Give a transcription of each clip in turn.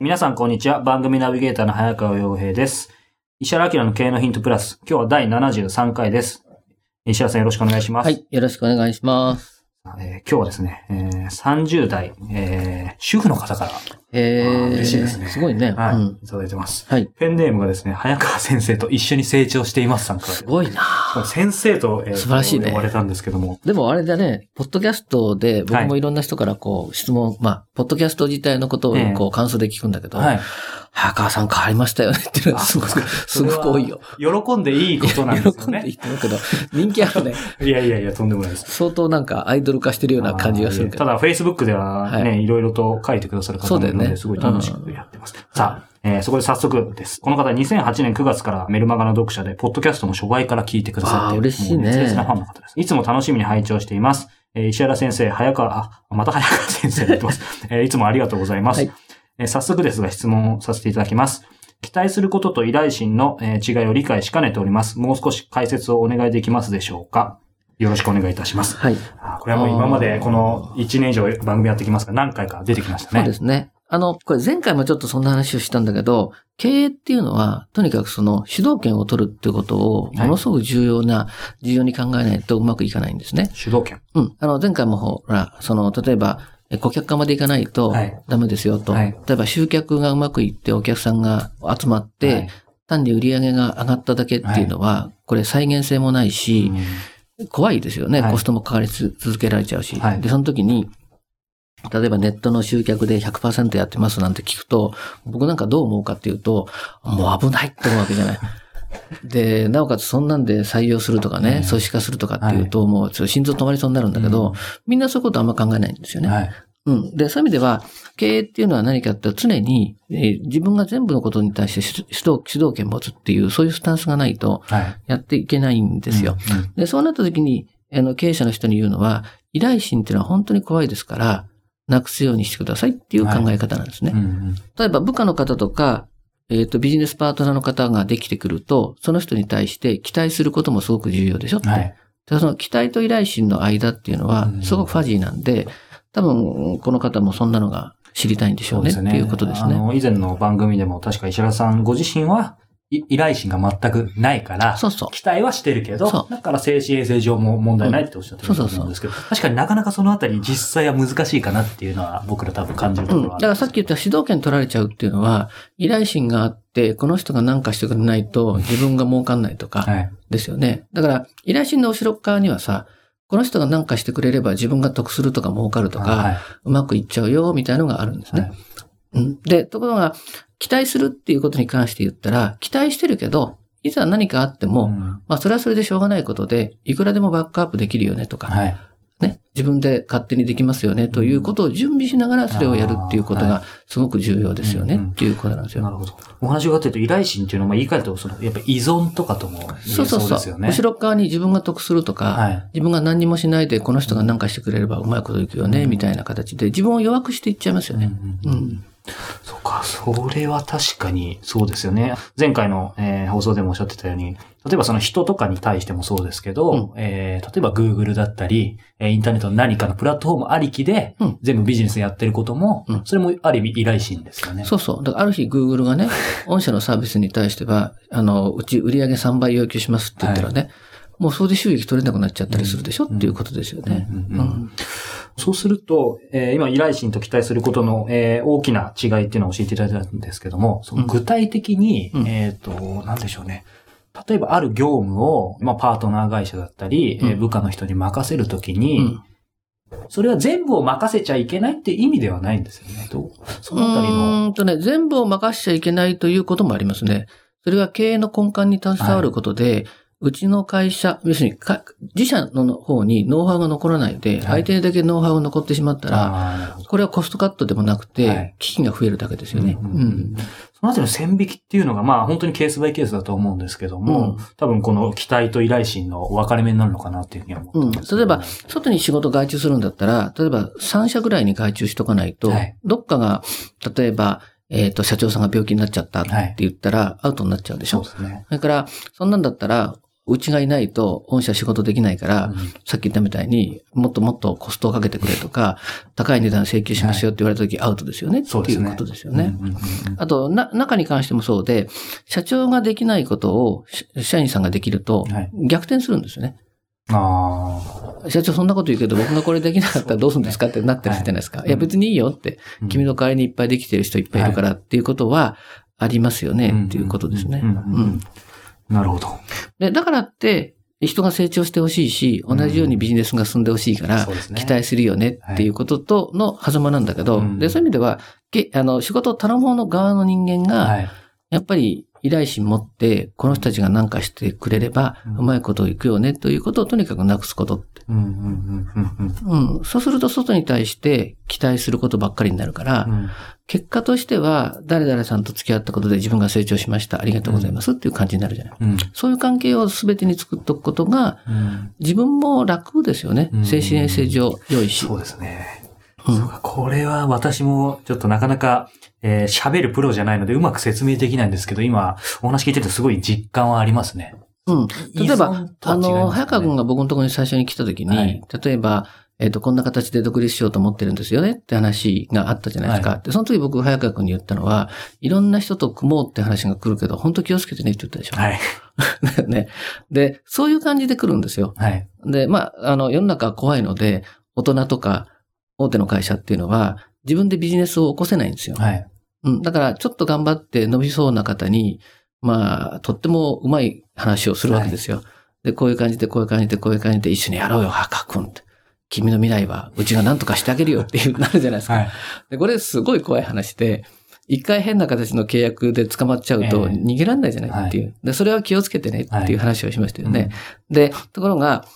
皆さんこんにちは。番組ナビゲーターの早川洋平です。石原明の経営のヒントプラス。今日は第73回です。石原さんよろしくお願いします。はい。よろしくお願いします。えー今日はですね、えー30代、えー主婦の方から、えー、嬉しいですねすごいね。はい、うん。いただいてます。はい。ペンネームがですね、早川先生と一緒に成長していますさんから。すごいな先生と、えー素晴らしいね呼ばれたんですけども。でもあれだね、ポッドキャストで僕はいもいろんな人からこう質問、まあ、ポッドキャスト自体のことをええこう感想で聞くんだけど、はい。早川さん変わりましたよねっていうのがすごく、すごく多いよ。喜んでいいことなんですよね喜んでいい。と思うけど、人気あるね。いやいやいや、とんでもないです。相当なんかアイドル化してるような感じがするけど。ただ、Facebook ではね、、はいろいろと書いてくださる方もいるので、すごい楽しくやってます。さあ、えーそこで早速です。この方2008年9月からメルマガの読者で、ポッドキャストも初回から聞いてくださっている。嬉しいねなファンの方です。いつも楽しみに拝聴しています。えー石原先生、早川、あ、また早川先生になってます。えーいつもありがとうございます。はいえー早速ですが質問をさせていただきます。期待することと依頼心のえー違いを理解しかねております。もう少し解説をお願いできますでしょうかよろしくお願いいたします。はい。あこれはもう今までこの1年以上番組やってきますが何回か出てきましたね。そうですね。あの、これ前回もちょっとそんな話をしたんだけど、経営っていうのは、とにかくその主導権を取るっていうことを、ものすごく重要な、重要に考えないとうまくいかないんですね。主導権。うん。あの、前回もほら、その、例えば、え顧客化までいかないとはいダメですよと。はい例えば集客がうまくいってお客さんが集まって、はい単に売り上げが上がっただけっていうのは、これ再現性もないし、怖いですよね。はいコストもかかりつ続けられちゃうし。はいで、その時に、例えばネットの集客で100%やってますなんて聞くと、僕なんかどう思うかっていうと、もう危ないって思うわけじゃない。で、なおかつそんなんで採用するとかね、うん組織化するとかっていうと、もうちょっと心臓止まりそうになるんだけど、うんみんなそういうことあんま考えないんですよね。はい。うん。で、そういう意味では、経営っていうのは何かって常に、えー自分が全部のことに対して主主導主導権を持つっていう、そういうスタンスがないとはい。やっていけないんですよ。うん。うんで、そうなった時に、あの、経営者の人に言うのは、依頼心っていうのは本当に怖いですから、なくすようにしてくださいっていう考え方なんですね。うんうん例えば部下の方とか、えっ、と、ビジネスパートナーの方ができてくると、その人に対して期待することもすごく重要でしょって。はい。でその期待と依頼心の間っていうのはう、んすごくファジーなんで、多分、この方もそんなのが知りたいんでしょうねっていうことですね。あの、以前の番組でも確か石原さんご自身はい依頼心が全くないから、そうそう。期待はしてるけどだから精神衛生上も問題ないっておっしゃってると思うんですけど、確かになかなかそのあたり実際は難しいかなっていうのは僕ら多分感じるとうん。ころはあるだからさっき言った主導権取られちゃうっていうのは、依頼心があって、この人が何かしてくれないと自分が儲かんないとか、はい。ですよね。だから、依頼心の後ろ側にはさ、この人が何かしてくれれば自分が得するとか儲かるとか、はうまくいっちゃうよ、みたいなのがあるんですい。ね。うん。で、ところが、期待するっていうことに関して言ったら、期待してるけど、いざ何かあっても、うんまあ、それはそれでしょうがないことで、いくらでもバックアップできるよねとか、はい。ね、自分で勝手にできますよねということを準備しながらそれをやるっていうことがすごく重要ですよねっていうことなんですよ。なるほど。お話があってると、依頼心っていうのは、まあ言い換えると、その、やっぱ依存とかとも言えそうそうそう。そうですよね。後ろ側に自分が得するとか、はい。自分が何にもしないでこの人が何かしてくれればうまいこといくよね、うんみたいな形で自分を弱くしていっちゃいますよね。うんうんうん。それは確かにそうですよね。前回の、えー放送でもおっしゃってたように、例えばその人とかに対してもそうですけど、うんえー例えば Google だったり、えーインターネットの何かのプラットフォームありきで、うん全部ビジネスやってることも、うんそれもある意味依頼心ですよね。そうそう。だからある日 Google がね、御社のサービスに対しては、あの、うち売上3倍要求しますって言ったらね、もうそれで収益取れなくなっちゃったりするでしょ、っていうことですよね。うんそうすると、えー今、依頼心と期待することの、えー大きな違いっていうのを教えていただいたんですけども、その具体的に、うんえっ、と、なんでしょうね。例えば、ある業務を、まあ、パートナー会社だったり、えーうん部下の人に任せるときに、うんそれは全部を任せちゃいけないって意味ではないんですよね。どうそのあたりうの。ーんとね、全部を任しちゃいけないということもありますね。それは経営の根幹に携わることで、うちの会社、要するにか自社の方にノウハウが残らないで、はい。相手にだけノウハウが残ってしまったら、これはコストカットでもなくて、はい。危機が増えるだけですよね。うんそのあたりの線引きっていうのが、まあ本当にケースバイケースだと思うんですけども、うん。多分この期待と依頼心の分かれ目になるのかなっていうふうには思ってうん。ます、例えば、外に仕事外注するんだったら、例えば3社ぐらいに外注しとかないと、はい。どっかが、例えば、えっ、と、社長さんが病気になっちゃったってはい。言ったら、アウトになっちゃうでしょ。そうですね。それから、そんなんだったら、うちがいないと、御社仕事できないから、うんさっき言ったみたいに、もっともっとコストをかけてくれとか、高い値段請求しますよって言われた時アウトですよね、っていうことですよね。うんうんうんうんあと、な、中に関してもそうで、社長ができないことをし社員さんができるとはい、逆転するんですよね。あ社長そんなこと言うけど、僕がこれできなかったらどうするんですかってなってるじゃないですか。はいいや、別にいいよって、あ。君の代わりにいっぱいできてる人いっぱいいるからっていうことはありますよね、っていうことですね。うんうんうんうんなるほど。で、だからって、人が成長してほしいし、同じようにビジネスが進んでほしいから、期待するよねっていうこととの狭間なんだけど、うんで、そういう意味では、けあの、仕事を頼む方の側の人間が、はい。やっぱり依頼心持って、この人たちが何かしてくれれば、うまいこといくよねということをとにかくなくすことって。そうすると外に対して期待することばっかりになるから、うん結果としては、誰々さんと付き合ったことで自分が成長しました。ありがとうございますっていう感じになるじゃない。うんそういう関係を全てに作っておくことが、うん自分も楽ですよねうん。精神衛生上良いし。そうですね。うんそうか、これは私もちょっとなかなか、えー喋るプロじゃないのでうまく説明できないんですけど、今お話聞いててすごい実感はありますね。うん。例えば、依存とあの、早川君が僕のところに最初に来た時に、はい例えば、えっ、と、こんな形で独立しようと思ってるんですよねって話があったじゃないですか。はで、その時僕、早川君に言ったのは、いろんな人と組もうって話が来るけど、本当気をつけてねって言ったでしょ。はい。ね。で、そういう感じで来るんですよ。はい。で、まあ、あの、世の中は怖いので、大人とか大手の会社っていうのは、自分でビジネスを起こせないんですよ。はい。うん。だから、ちょっと頑張って伸びそうな方に、まあ、とってもうまい話をするわけですよ。で、こういう感じで、こういう感じで、こういう感じで一緒にやろうよ、ハカ君って。君の未来は、うちが何とかしてあげるよっていう、なるじゃないですか。はい。で、これすごい怖い話で、一回変な形の契約で捕まっちゃうとええ逃げられないじゃないっていう。で、それは気をつけてねっていう話をしましたよね。うんで、ところが、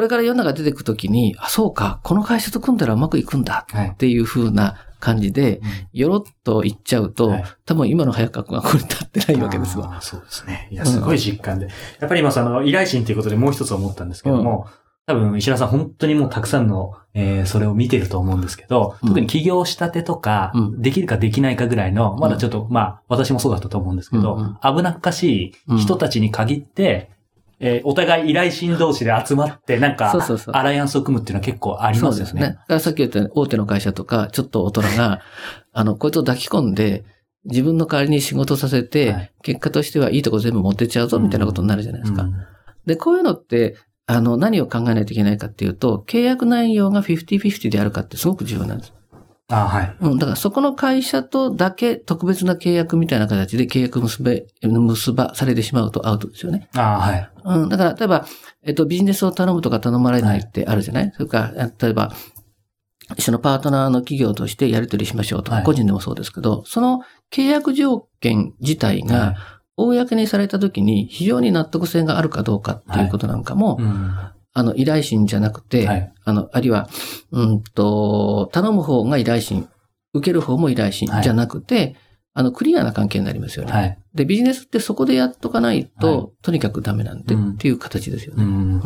これから世の中出てくときに、あ、そうか、この会社と組んだらうまくいくんだはいっ。ていう風な感じで、よろっと言っちゃうと、はい多分今の早川君はこれ立ってないわけですわ。そうですね。いや、すごい実感で。やっぱり今その、依頼心ということでもう一つ思ったんですけども、多分石田さん本当にもうたくさんの、えーそれを見てると思うんですけど、うん特に起業したてとか、うんできるかできないかぐらいの、まだちょっと、まあ、私もそうだったと思うんですけど、うん危なっかしい人たちに限って、えーお互い依頼心同士で集まって、なんか、そうそうそうアライアンスを組むっていうのは結構ありそうますよね。ですね。だからさっき言った大手の会社とか、ちょっと大人が、あの、こいつを抱き込んで、自分の代わりに仕事させて、はい結果としてはいいとこ全部持ってっちゃうぞ、みたいなことになるじゃないですか。うんで、こういうのって、あの、何を考えないといけないかっていうと、契約内容が50-50であるかってすごく重要なんです。あはい。うん、だからそこの会社とだけ特別な契約みたいな形で契約結べ、結ばされてしまうとアウトですよね。あはい。うん、だから、例えば、えっと、ビジネスを頼むとか頼まれないってあるじゃない、それから、例えば、一緒のパートナーの企業としてやり取りしましょうとか、はい個人でもそうですけど、その契約条件自体はいが、公にされたときに非常に納得性があるかどうかっていうことなんかも、うんあの、依頼心じゃなくて、はいあの、あるいは、うんと、頼む方が依頼心、受ける方も依頼心はいじゃなくて、あの、クリアな関係になりますよね。はい。で、ビジネスってそこでやっとかないと、はいとにかくダメなんで、うんっていう形ですよね。うん。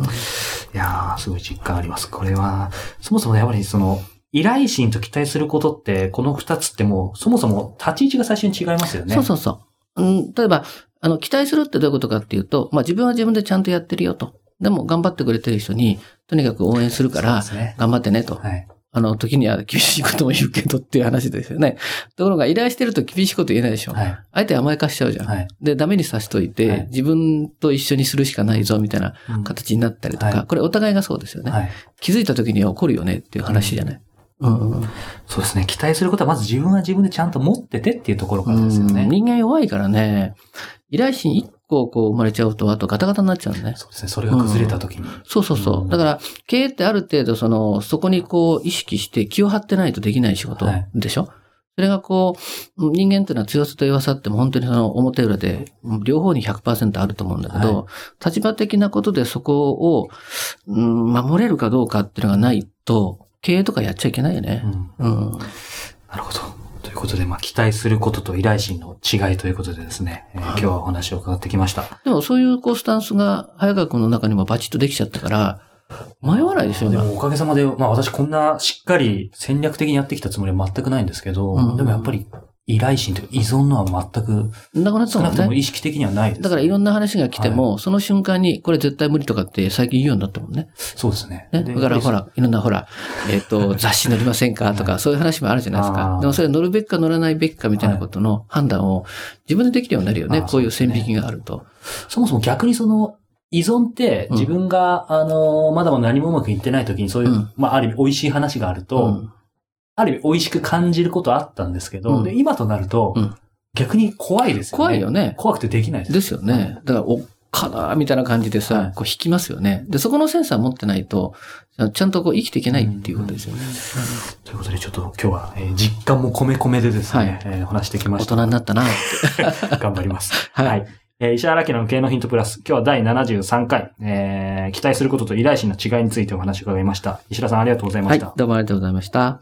いやー、すごい実感あります。これは、そもそもやっぱりその、依頼心と期待することって、この二つってもう、そもそも立ち位置が最初に違いますよね。そうそうそう。うん、例えば、あの、期待するってどういうことかっていうと、まあ自分は自分でちゃんとやってるよと。でも頑張ってくれてる人に、とにかく応援するから。頑張ってねと。はい。あの、時には厳しいことも言うけどっていう話ですよね。ところが依頼してると厳しいこと言えないでしょ。はい。相手甘やかしちゃうじゃん。はい。で、ダメにさせといて、はい自分と一緒にするしかないぞみたいなうん形になったりとか、はいこれお互いがそうですよね。はい。気づいた時には起こるよねっていう話じゃない。うんうんそうですね。期待することはまず自分は自分でちゃんと持っててっていうところからですようんね。人間弱いからね、依頼心一個こう生まれちゃうと、あとガタガタになっちゃうのね。そうですね。それが崩れた時に。そうそうそうう。んだから、経営ってある程度、その、そこにこう、意識して気を張ってないとできない仕事はいでしょ、それがこう、人間っていうのは強さと弱さっても本当にその表裏で、両方に100%あると思うんだけど、は立場的なことでそこを、うん、守れるかどうかっていうのがないと、経営とかやっちゃいけないよね。うんうん。なるほど。ということで、まあ、期待することと依頼心の違いということでですね、えー今日はお話を伺ってきました。でもそういうこうスタンスが早川君の中にもバチッとできちゃったから、迷わないでしょ、今。でもおかげさまで、まあ私こんなしっかり戦略的にやってきたつもりは全くないんですけど、うんでもやっぱり依頼心というか依存のは全く、なくなったもんね。意識的にはないです。だからいろんな話が来ても、その瞬間に、これ絶対無理とかって最近言うようになったもんね。そうですね。ね。だからほ、ら、いろんなほら、えっ、と、雑誌載りませんかとか、そういう話もあるじゃないですか。でもそれ乗るべきか乗らないべきかみたいなことの判断を自分でできるようになるよね。こういう線引きがあると。そもそも逆にその、依存って自分が、あの、まだまだ何もうまくいってない時にそういう、うんまあある意味美味しい話があると、うんある意味美味しく感じることあったんですけど、うんで今となると、うん逆に怖いですよね。怖いよね。怖くてできないです。ですよね。だから、おっかなーみたいな感じでさ、はいこう引きますよね。で、そこのセンサー持ってないと、ちゃんとこう生きていけないっていうことですよね。ということで、ちょっと今日は、えー実感も米米でですね、はいえー話してきま大した。人になったなって。頑張ります。はいはい。えー石原明の経営のヒントプラス。今日は第73回、えー期待することと依頼心の違いについてお話を伺いました。石原さんありがとうございまはいした。。どうもありがとうございました。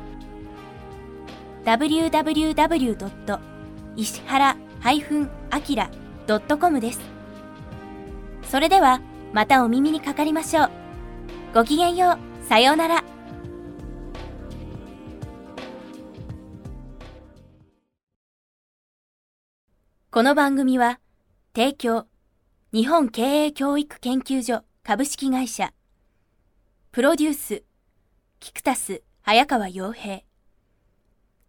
www. 石原 -akira.com です。それではまたお耳にかかりましょう。ごきげんよう。さようなら。この番組は提供日本経営教育研究所株式会社プロデュースキクタス早川洋平